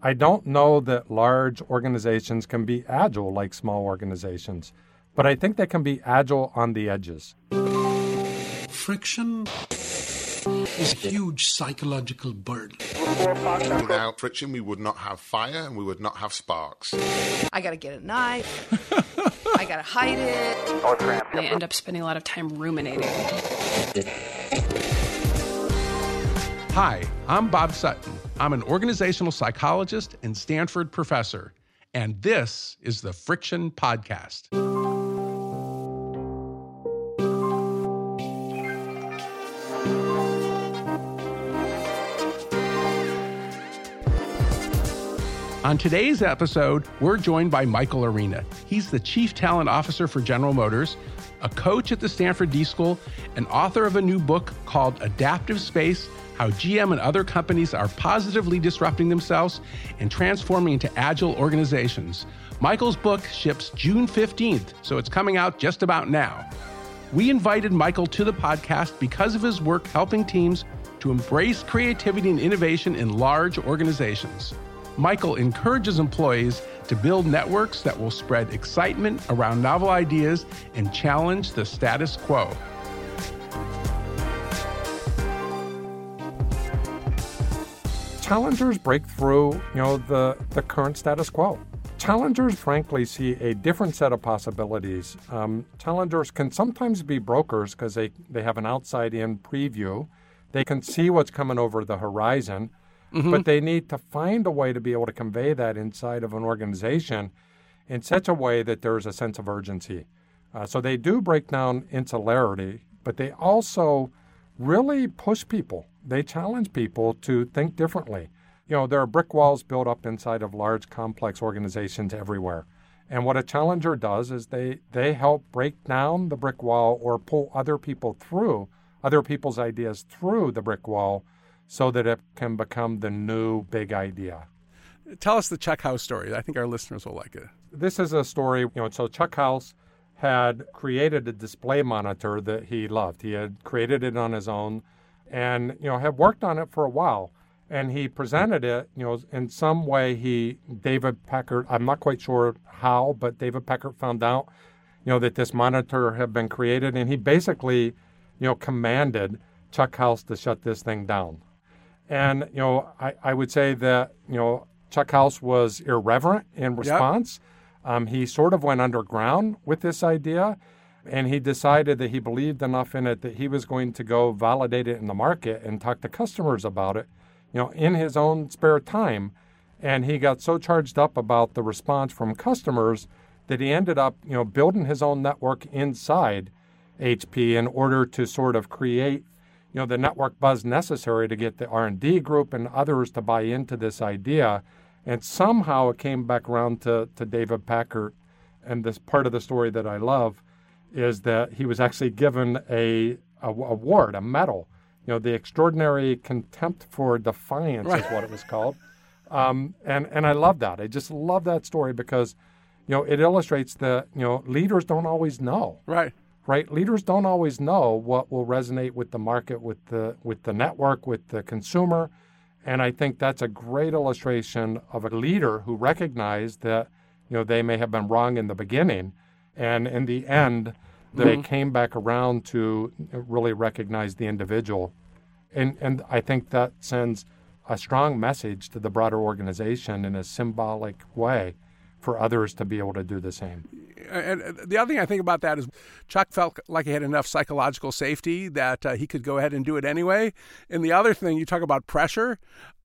I don't know that large organizations can be agile like small organizations, but I think they can be agile on the edges. Friction is a huge psychological burden. Without friction, we would not have fire and we would not have sparks. I gotta get a knife. I gotta hide it. They end up spending a lot of time ruminating. Hi, I'm Bob Sutton. I'm an organizational psychologist and Stanford professor, and this is the Friction Podcast. On today's episode, we're joined by Michael Arena. He's the Chief Talent Officer for General Motors, a coach at the Stanford D School, and author of a new book called Adaptive Space How GM and Other Companies Are Positively Disrupting Themselves and Transforming into Agile Organizations. Michael's book ships June 15th, so it's coming out just about now. We invited Michael to the podcast because of his work helping teams to embrace creativity and innovation in large organizations. Michael encourages employees to build networks that will spread excitement around novel ideas and challenge the status quo. Challengers break through, you know, the, the current status quo. Challengers, frankly, see a different set of possibilities. Um, challengers can sometimes be brokers because they, they have an outside in preview. They can see what's coming over the horizon, mm-hmm. but they need to find a way to be able to convey that inside of an organization in such a way that there's a sense of urgency. Uh, so they do break down insularity, but they also really push people. They challenge people to think differently. You know, there are brick walls built up inside of large, complex organizations everywhere. And what a challenger does is they, they help break down the brick wall or pull other people through, other people's ideas through the brick wall so that it can become the new big idea. Tell us the Chuck House story. I think our listeners will like it. This is a story, you know, so Chuck House had created a display monitor that he loved. He had created it on his own and, you know, had worked on it for a while. And he presented it, you know, in some way he, David Packard, I'm not quite sure how, but David Packard found out, you know, that this monitor had been created and he basically, you know, commanded Chuck House to shut this thing down. And, you know, I, I would say that, you know, Chuck House was irreverent in response. Yep um, he sort of went underground with this idea, and he decided that he believed enough in it that he was going to go validate it in the market and talk to customers about it, you know, in his own spare time. And he got so charged up about the response from customers that he ended up, you know, building his own network inside HP in order to sort of create, you know, the network buzz necessary to get the R&D group and others to buy into this idea and somehow it came back around to, to David Packard. And this part of the story that I love is that he was actually given a, a award, a medal. You know, the Extraordinary Contempt for Defiance right. is what it was called. Um, and, and I love that. I just love that story because, you know, it illustrates that, you know, leaders don't always know. Right. Right. Leaders don't always know what will resonate with the market, with the with the network, with the consumer and I think that's a great illustration of a leader who recognized that, you know, they may have been wrong in the beginning. And in the end, mm-hmm. they came back around to really recognize the individual. And, and I think that sends a strong message to the broader organization in a symbolic way for others to be able to do the same and the other thing I think about that is Chuck felt like he had enough psychological safety that uh, he could go ahead and do it anyway. And the other thing, you talk about pressure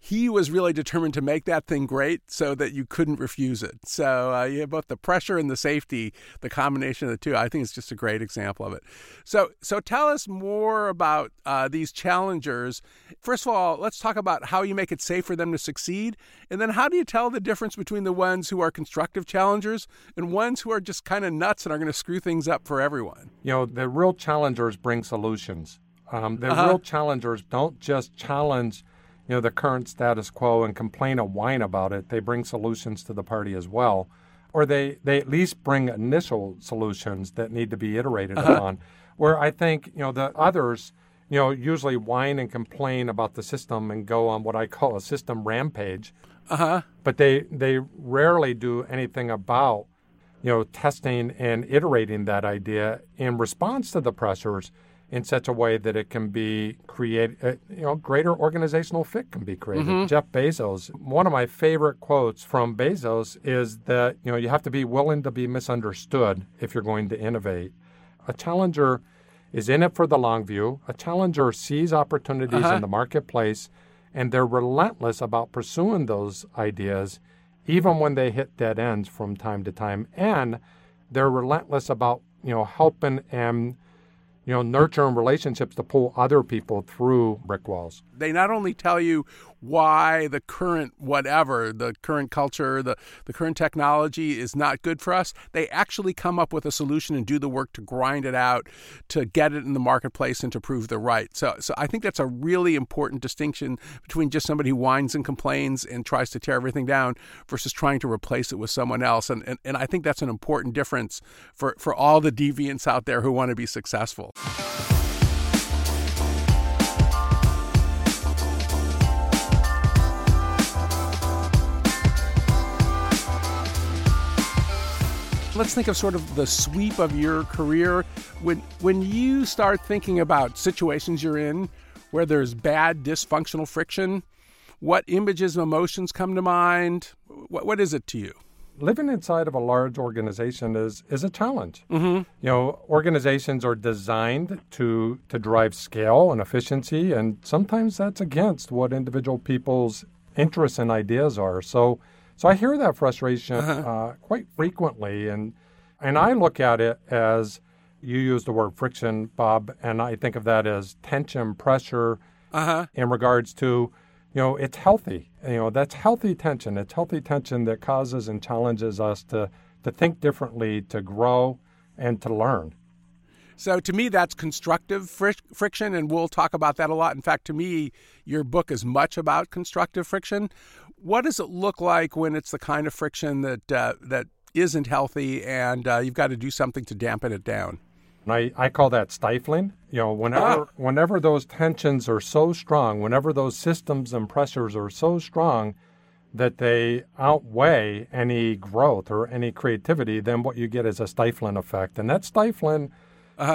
he was really determined to make that thing great so that you couldn't refuse it. So uh, you have both the pressure and the safety, the combination of the two. I think it's just a great example of it. So, so tell us more about uh, these challengers. First of all, let's talk about how you make it safe for them to succeed, and then how do you tell the difference between the ones who are constructive challengers and ones who are just kind of nuts and are going to screw things up for everyone. You know, the real challengers bring solutions. Um, the uh-huh. real challengers don't just challenge you know, the current status quo and complain and whine about it. They bring solutions to the party as well. Or they, they at least bring initial solutions that need to be iterated uh-huh. upon. Where I think, you know, the others, you know, usually whine and complain about the system and go on what I call a system rampage. Uh huh. but they they rarely do anything about you know testing and iterating that idea in response to the pressures in such a way that it can be create uh, you know greater organizational fit can be created. Jeff bezos one of my favorite quotes from bezos is that you know you have to be willing to be misunderstood if you're going to innovate. A challenger is in it for the long view. A challenger sees opportunities in the marketplace and they're relentless about pursuing those ideas even when they hit dead ends from time to time. And they're relentless about you know helping and you know nurturing relationships to pull other people through brick walls. They not only tell you why the current whatever, the current culture, the, the current technology is not good for us, they actually come up with a solution and do the work to grind it out, to get it in the marketplace and to prove they're right. So, so I think that's a really important distinction between just somebody who whines and complains and tries to tear everything down versus trying to replace it with someone else. And, and, and I think that's an important difference for, for all the deviants out there who want to be successful. Let's think of sort of the sweep of your career. When when you start thinking about situations you're in where there's bad dysfunctional friction, what images and emotions come to mind? What, what is it to you? living inside of a large organization is is a challenge. Mm-hmm. You know, organizations are designed to to drive scale and efficiency, and sometimes that's against what individual people's interests and ideas are. So, so I hear that frustration uh, quite frequently, and and I look at it as you use the word friction, Bob, and I think of that as tension, pressure, Uh-huh. in regards to, you know, it's healthy. You know, that's healthy tension. It's healthy tension that causes and challenges us to, to think differently, to grow, and to learn. So to me, that's constructive fric- friction, and we'll talk about that a lot. In fact, to me, your book is much about constructive friction. What does it look like when it's the kind of friction that uh, that isn't healthy, and uh, you've got to do something to dampen it down? And I, I call that stifling. You know, whenever whenever those tensions are so strong, whenever those systems and pressures are so strong that they outweigh any growth or any creativity, then what you get is a stifling effect. And that stifling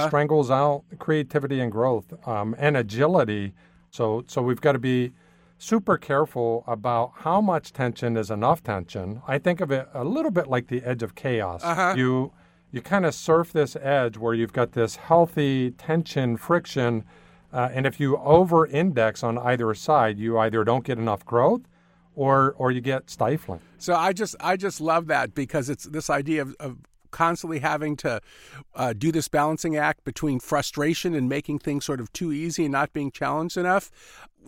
strangles out creativity and growth um, and agility. So so we've got to be super careful about how much tension is enough tension. I think of it a little bit like the edge of chaos. You you kind of surf this edge where you've got this healthy tension, friction, uh, and if you over index on either side, you either don't get enough growth or or you get stifling. So I just I just love that because it's this idea of, of constantly having to uh, do this balancing act between frustration and making things sort of too easy and not being challenged enough.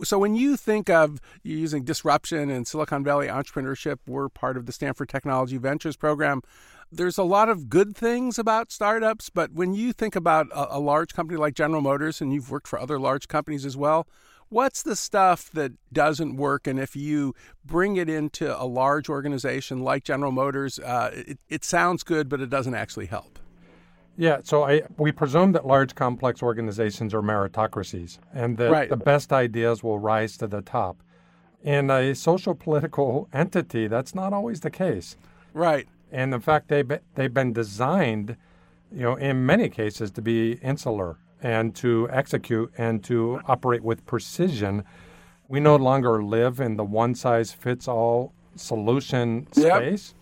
So when you think of using disruption and Silicon Valley entrepreneurship, we're part of the Stanford Technology Ventures program. There's a lot of good things about startups, but when you think about a, a large company like General Motors, and you've worked for other large companies as well, what's the stuff that doesn't work and if you bring it into a large organization like general motors uh, it, it sounds good but it doesn't actually help Yeah, so I, we presume that large complex organizations are meritocracies and that Right. the best ideas will rise to the top. In a social political entity, that's not always the case. right And in fact, they've been, they've been designed, you know, in many cases to be insular and to execute and to operate with precision. We no longer live in the one size fits all solution Yep. space.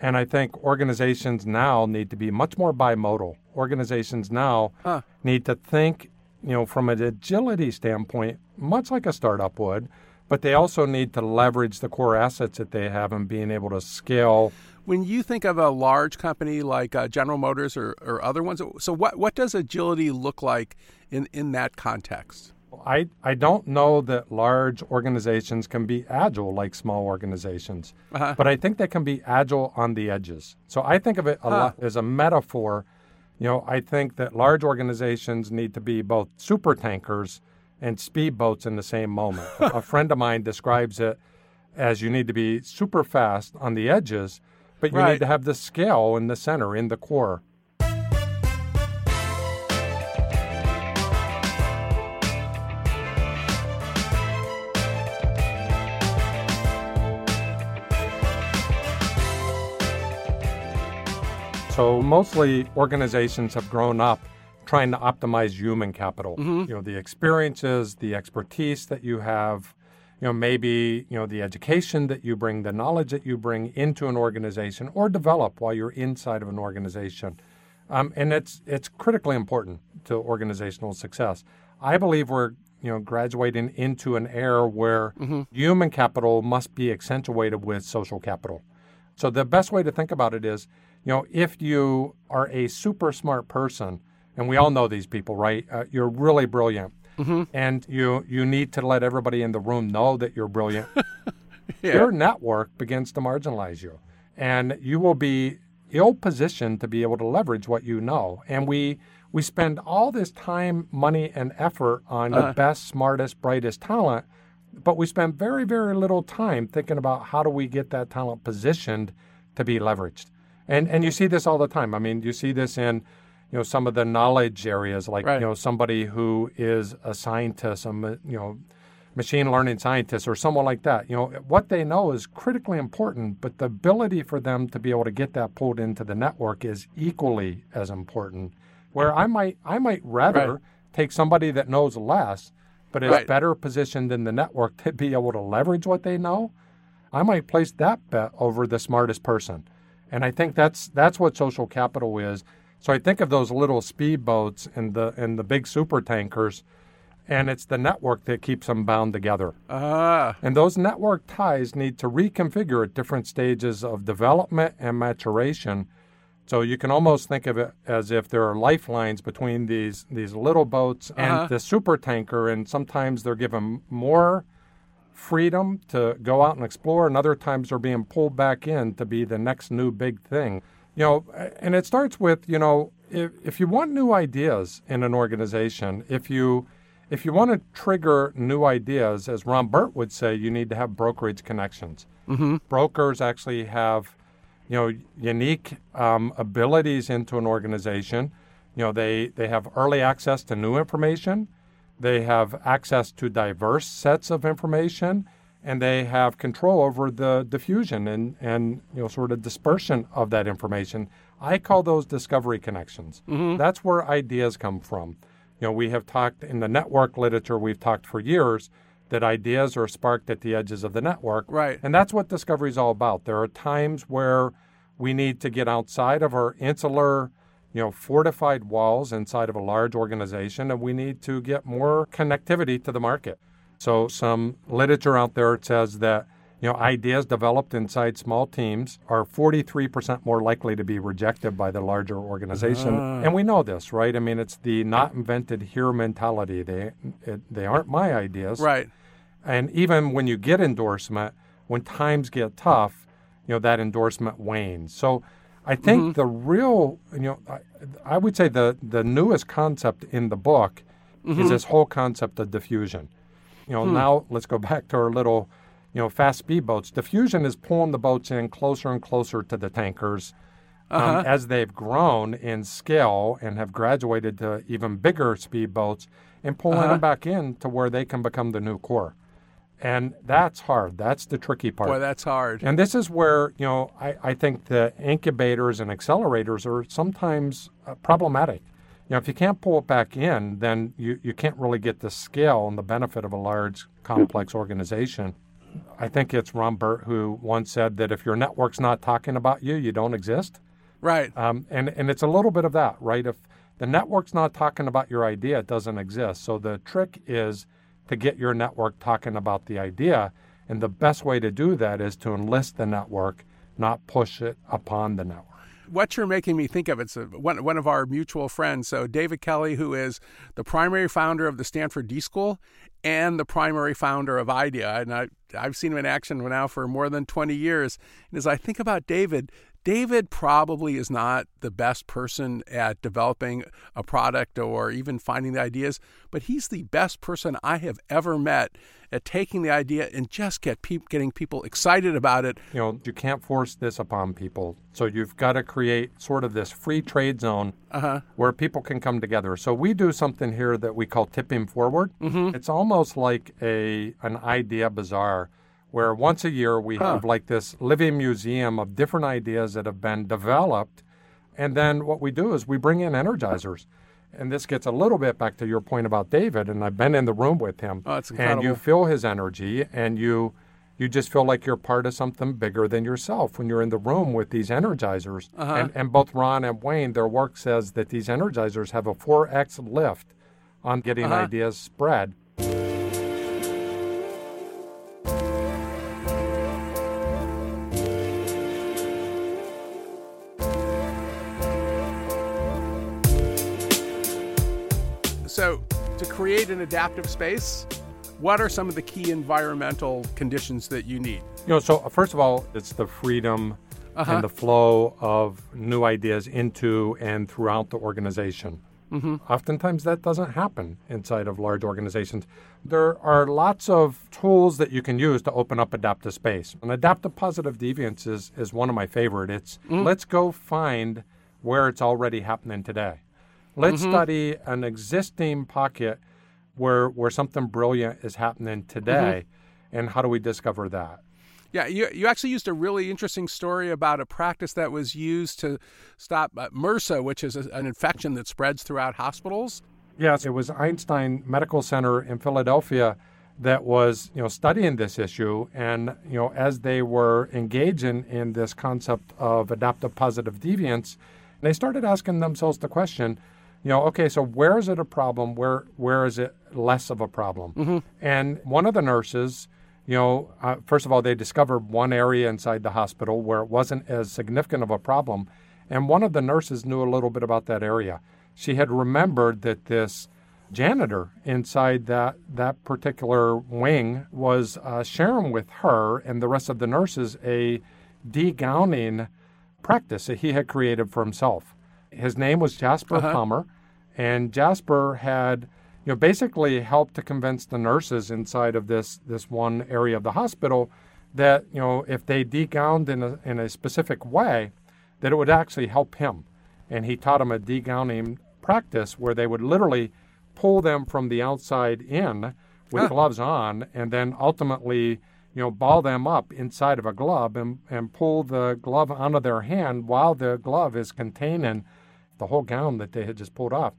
And I think organizations now need to be much more bimodal. Organizations now Huh. need to think, you know, from an agility standpoint, much like a startup would, but they also need to leverage the core assets that they have and being able to scale when you think of a large company like uh, general motors or, or other ones so what, what does agility look like in, in that context I, I don't know that large organizations can be agile like small organizations, Uh-huh. but I think they can be agile on the edges. So I think of it a lot as a metaphor. You know, I think that large organizations need to be both super tankers and speedboats in the same moment. a friend of mine describes it as you need to be super fast on the edges, but you right. need to have the scale in the center, in the core. So mostly organizations have grown up trying to optimize human capital. Mm-hmm. You know, the experiences, the expertise that you have, you know, maybe, you know, the education that you bring, the knowledge that you bring into an organization or develop while you're inside of an organization. Um, and it's it's critically important to organizational success. I believe we're you know graduating into an era where human capital must be accentuated with social capital. So the best way to think about it is, you know, if you are a super smart person, and we all know these people, right? Uh, you're really brilliant, Mm-hmm. and you you need to let everybody in the room know that you're brilliant. Your network begins to marginalize you, and you will be ill positioned to be able to leverage what you know. And we we spend all this time, money, and effort on the uh-huh. best, smartest, brightest talent, but we spend very, very little time thinking about how do we get that talent positioned to be leveraged. And and you see this all the time. I mean, you see this in you know some of the knowledge areas, like Right. you know somebody who is a scientist, some uh, you know machine learning scientist or someone like that. You know what they know is critically important, but the ability for them to be able to get that pulled into the network is equally as important. Where I might I might rather Right. take somebody that knows less, but is Right. better positioned in the network to be able to leverage what they know. I might place that bet over the smartest person. And I think that's that's what social capital is. So I think of those little speedboats and the and the big super tankers, and it's the network that keeps them bound together. Ah, And those network ties need to reconfigure at different stages of development and maturation. So you can almost think of it as if there are lifelines between these these little boats and Uh-huh. the super tanker, and sometimes they're given more freedom to go out and explore, and other times they're being pulled back in to be the next new big thing. You know, and it starts with you know if, if you want new ideas in an organization, if you if you want to trigger new ideas, as Ron Burt would say, you need to have brokerage connections. Mm-hmm. Brokers actually have, you know, unique um, abilities into an organization. You know, they they have early access to new information. They have access to diverse sets of information, and they have control over the diffusion and, and you know sort of dispersion of that information. I call those discovery connections. Mm-hmm. That's where ideas come from. You know, we have talked in the network literature. We've talked for years that ideas are sparked at the edges of the network, Right. And that's what discovery is all about. There are times where we need to get outside of our insular you know, fortified walls inside of a large organization, and we need to get more connectivity to the market. So, some literature out there says that you know ideas developed inside small teams are 43% more likely to be rejected by the larger organization, ah. and we know this, right? I mean, it's the not invented here mentality. They it, they aren't my ideas, right. and even when you get endorsement, when times get tough, you know that endorsement wanes. So I think mm-hmm. the real, you know, I, I would say the the newest concept in the book mm-hmm. is this whole concept of diffusion. You know, now let's go back to our little, you know, fast speedboats. Diffusion is pulling the boats in closer and closer to the tankers. Um, as they've grown in scale and have graduated to even bigger speedboats and pulling them back in to where they can become the new core. And that's hard. That's the tricky part. Boy, that's hard. And this is where, you know, I, I think the incubators and accelerators are sometimes uh, problematic. You know, if you can't pull it back in, then you, you can't really get the scale and the benefit of a large, complex organization. I think it's Ron Burt who once said that if your network's not talking about you, you don't exist. Right. Um, and, and it's a little bit of that, right? If the network's not talking about your idea, it doesn't exist. So the trick is to get your network talking about the idea. And the best way to do that is to enlist the network, not push it upon the network. What you're making me think of it's a, one, one of our mutual friends. So david Kelley who is the primary founder of the stanford d school and the primary founder of IDEO. And I, i've seen him in action now for more than 20 years. And as i think about david david probably is not the best person at developing a product or even finding the ideas but he's the best person i have ever met at taking the idea and just get peop getting people excited about it You know, you can't force this upon people. So you've got to create sort of this free trade zone where people can come together. So we do something here that we call tipping forward. Mm-hmm. It's almost like a an idea bazaar where once a year we have like this living museum of different ideas that have been developed And then what we do is we bring in energizers. And this gets a little bit back to your point about David, and I've been in the room with him. Oh, it's and you feel his energy, and you you just feel like you're part of something bigger than yourself when you're in the room with these energizers. Uh-huh. And, and both Ron and Wayne, their work says that these energizers have a 4x lift on getting Uh-huh. ideas spread. So, to create an adaptive space, what are some of the key environmental conditions that you need? You know, so first of all, it's the freedom Uh-huh. and the flow of new ideas into and throughout the organization. Mm-hmm. Oftentimes, that doesn't happen inside of large organizations. There are lots of tools that you can use to open up adaptive space. And adaptive positive deviance is, is one of my favorite. It's let's go find where it's already happening today. Let's study an existing pocket where where something brilliant is happening today, and how do we discover that? Yeah, you, you actually used a really interesting story about a practice that was used to stop uh, MRSA, which is a, an infection that spreads throughout hospitals. Yes, it was Einstein Medical Center in Philadelphia that was, you know, studying this issue and, you know, as they were engaging in this concept of adaptive positive deviance, they started asking themselves the question, you know, okay, so where is it a problem? Where where is it less of a problem? And one of the nurses, you know, uh, first of all, they discovered one area inside the hospital where it wasn't as significant of a problem, and one of the nurses knew a little bit about that area. She had remembered that this janitor inside that that particular wing was uh, sharing with her and the rest of the nurses a degowning practice that he had created for himself. His name was Jasper Palmer, and Jasper had you know basically helped to convince the nurses inside of this this one area of the hospital that you know if they degowned in a in a specific way that it would actually help him. And he taught them a degowning practice where they would literally pull them from the outside in with gloves on and then ultimately you know ball them up inside of a glove and, and pull the glove onto their hand while the glove is containing the whole gown that they had just pulled off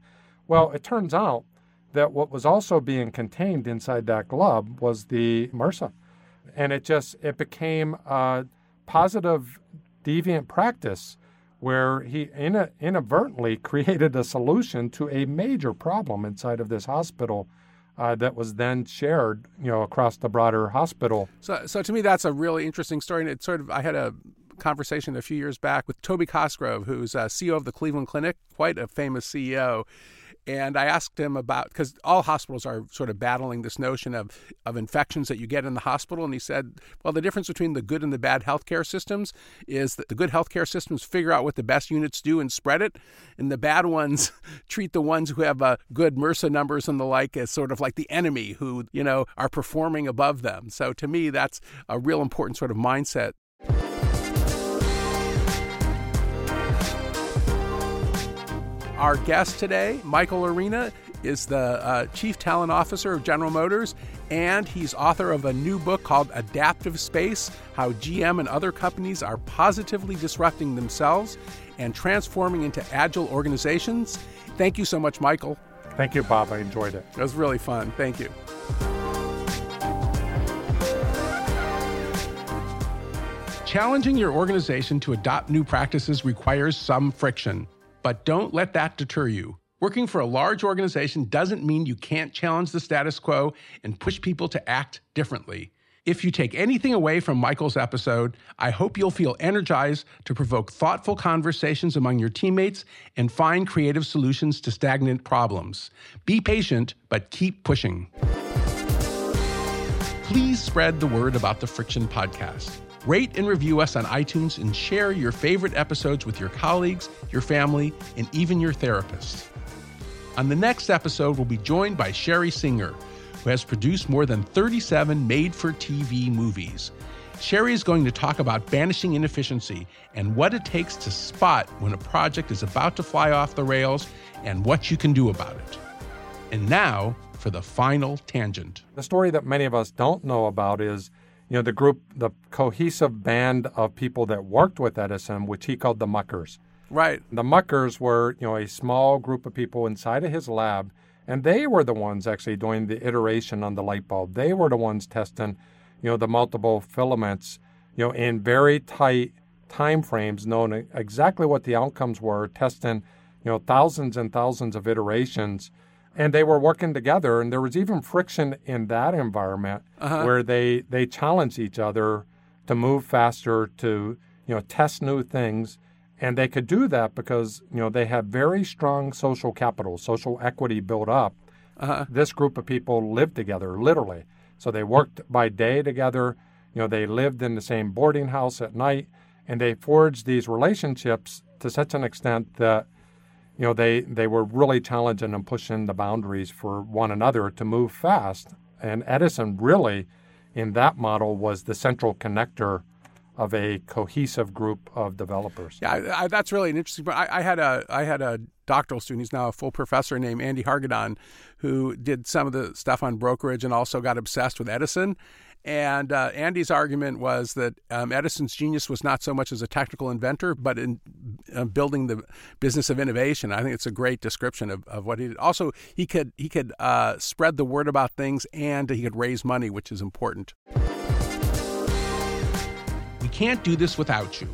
well it turns out that what was also being contained inside that glove was the MRSA and it just it became a positive deviant practice where he ina- inadvertently created a solution to a major problem inside of this hospital uh, that was then shared, you know, across the broader hospital. So, so to me, that's a really interesting story. And it sort of, I had a conversation a few years back with Toby Cosgrove, who's uh, CEO of the Cleveland Clinic, quite a famous CEO. And I asked him about because all hospitals are sort of battling this notion of, of infections that you get in the hospital. And he said, well, the difference between the good and the bad healthcare systems is that the good healthcare systems figure out what the best units do and spread it. And the bad ones treat the ones who have uh, good MRSA numbers and the like as sort of like the enemy who, you know, are performing above them. So to me, that's a real important sort of mindset Our guest today, Michael Arena, is the uh, Chief Talent Officer of General Motors, and he's author of a new book called Adaptive Space How GM and Other Companies Are Positively Disrupting Themselves and Transforming into Agile Organizations. Thank you so much, Michael. Thank you, Bob. I enjoyed it. It was really fun. Thank you. Challenging your organization to adopt new practices requires some friction, but don't let that deter you. Working for a large organization doesn't mean you can't challenge the status quo and push people to act differently. If you take anything away from Michael's episode, I hope you'll feel energized to provoke thoughtful conversations among your teammates and find creative solutions to stagnant problems. Be patient, but keep pushing. Please spread the word about the Friction Podcast. Rate and review us on iTunes and share your favorite episodes with your colleagues, your family, and even your therapist. On the next episode, we'll be joined by Sherry Singer, who has produced more than 37 made for TV movies. Sherry is going to talk about banishing inefficiency and what it takes to spot when a project is about to fly off the rails and what you can do about it. And now for the final tangent. The story that many of us don't know about is, you know, the group, the cohesive band of people that worked with Edison, which he called the Muckers. Right. The muckers were, you know, a small group of people inside of his lab, and they were the ones actually doing the iteration on the light bulb. They were the ones testing, you know, the multiple filaments, you know, in very tight time frames, knowing exactly what the outcomes were, testing, you know, thousands and thousands of iterations. And they were working together, and there was even friction in that environment Uh-huh. where they they challenged each other to move faster, to you know, test new things, and they could do that because you know they had very strong social capital, social equity built up. Uh-huh. This group of people lived together, literally. So they worked by day together. You know, they lived in the same boarding house at night, and they forged these relationships to such an extent that you know they they were really challenging and pushing the boundaries for one another to move fast. And Edison really, in that model, was the central connector of a cohesive group of developers. Yeah, I, I, that's really an interesting. point. I, I had a I had a doctoral student. He's now a full professor named Andy Hargadon, who did some of the stuff on brokerage and also got obsessed with Edison. And uh, Andy's argument was that um, Edison's genius was not so much as a technical inventor, but in uh, building the business of innovation. I think it's a great description of, of what he did. Also, he could he could uh, spread the word about things, and he could raise money, which is important. Can't do this without you.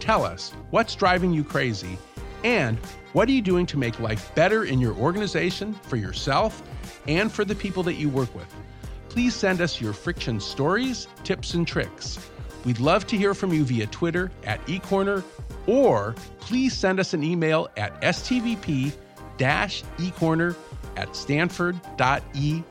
Tell us what's driving you crazy and what are you doing to make life better in your organization, for yourself, and for the people that you work with. Please send us your friction stories, tips, and tricks. We'd love to hear from you via Twitter at eCorner, or please send us an email at stvp ecorner at stanford.edu.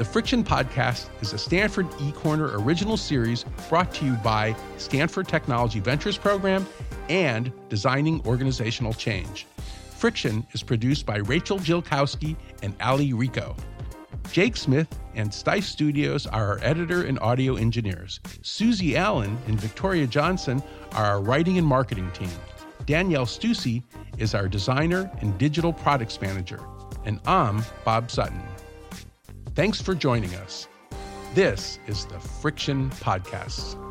The Friction Podcast is a Stanford eCorner original series brought to you by Stanford Technology Ventures Program and Designing Organizational Change. Friction is produced by Rachel Jilkowski and Ali Rico. Jake Smith and Stife Studios are our editor and audio engineers. Susie Allen and Victoria Johnson are our writing and marketing team. Danielle Stussy is our designer and digital products manager. And I'm Bob Sutton. Thanks for joining us. This is the Friction Podcast.